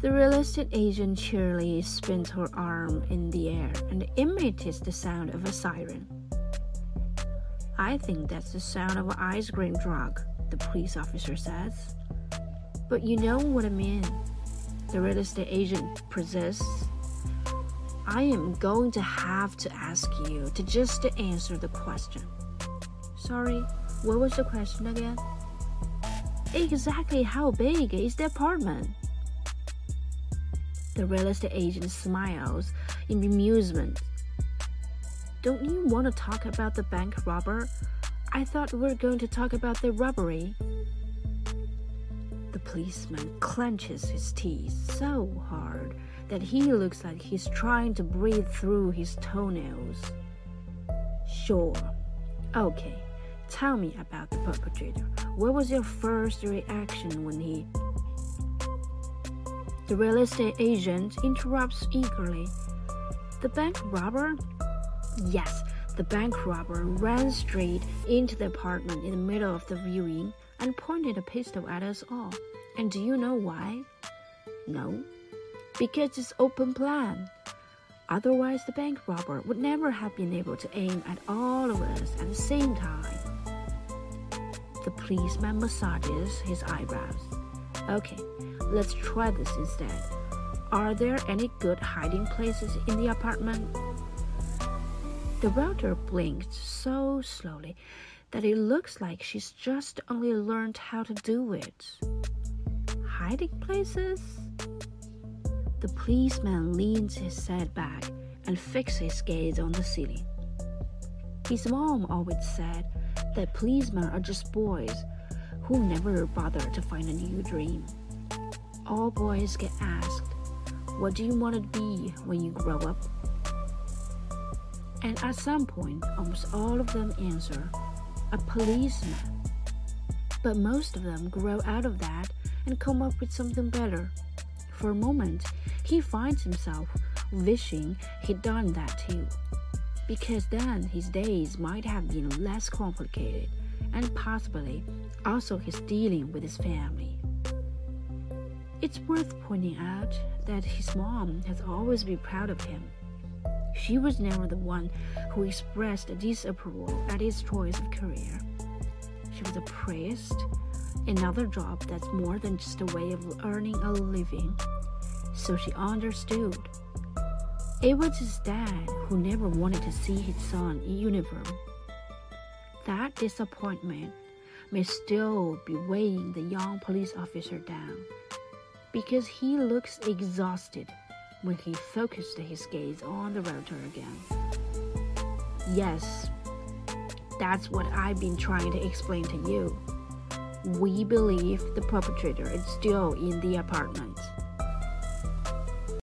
The real estate agent cheerily spins her arm in the air and imitates the sound of a siren. I think that's the sound of an ice cream truck, the police officer says. But you know what I mean. The real estate agent persists. I am going to have to ask you to just answer the question. Sorry, what was the question again? Exactly how big is the apartment? The real estate agent smiles in amusement. Don't you want to talk about the bank robber? I thought we were going to talk about the robbery. The policeman clenches his teeth so hard that he looks like he's trying to breathe through his toenails. Sure. Okay. Tell me about the perpetrator. What was your first reaction when he the real estate agent interrupts eagerly. The bank robber? Yes, the bank robber ran straight into the apartment in the middle of the viewing and pointed a pistol at us all. And do you know why? No. Because it's open plan. Otherwise, the bank robber would never have been able to aim at all of us at the same time. The policeman massages his eyebrows. Okay, Let's try this instead. Are there any good hiding places in the apartment? The router blinked so slowly that it looks like she's just only learned how to do it. Hiding places? The policeman leans his head back and fixes his gaze on the ceiling. His mom always said that policemen are just boys who never bother to find a new dream all boys get asked, What do you want to be when you grow up? And at some point, almost all of them answer, A policeman. But most of them grow out of that and come up with something better. For a moment, he finds himself wishing he'd done that too, because then his days might have been less complicated and possibly also his dealing with his family. It's worth pointing out that his mom has always been proud of him. She was never the one who expressed disapproval at his choice of career. She was appraised, another job that's more than just a way of earning a living, so she understood. It was his dad who never wanted to see his son in uniform. That disappointment may still be weighing the young police officer down because he looks exhausted when he focused his gaze on the router again. Yes, that's what I've been trying to explain to you. We believe the perpetrator is still in the apartment.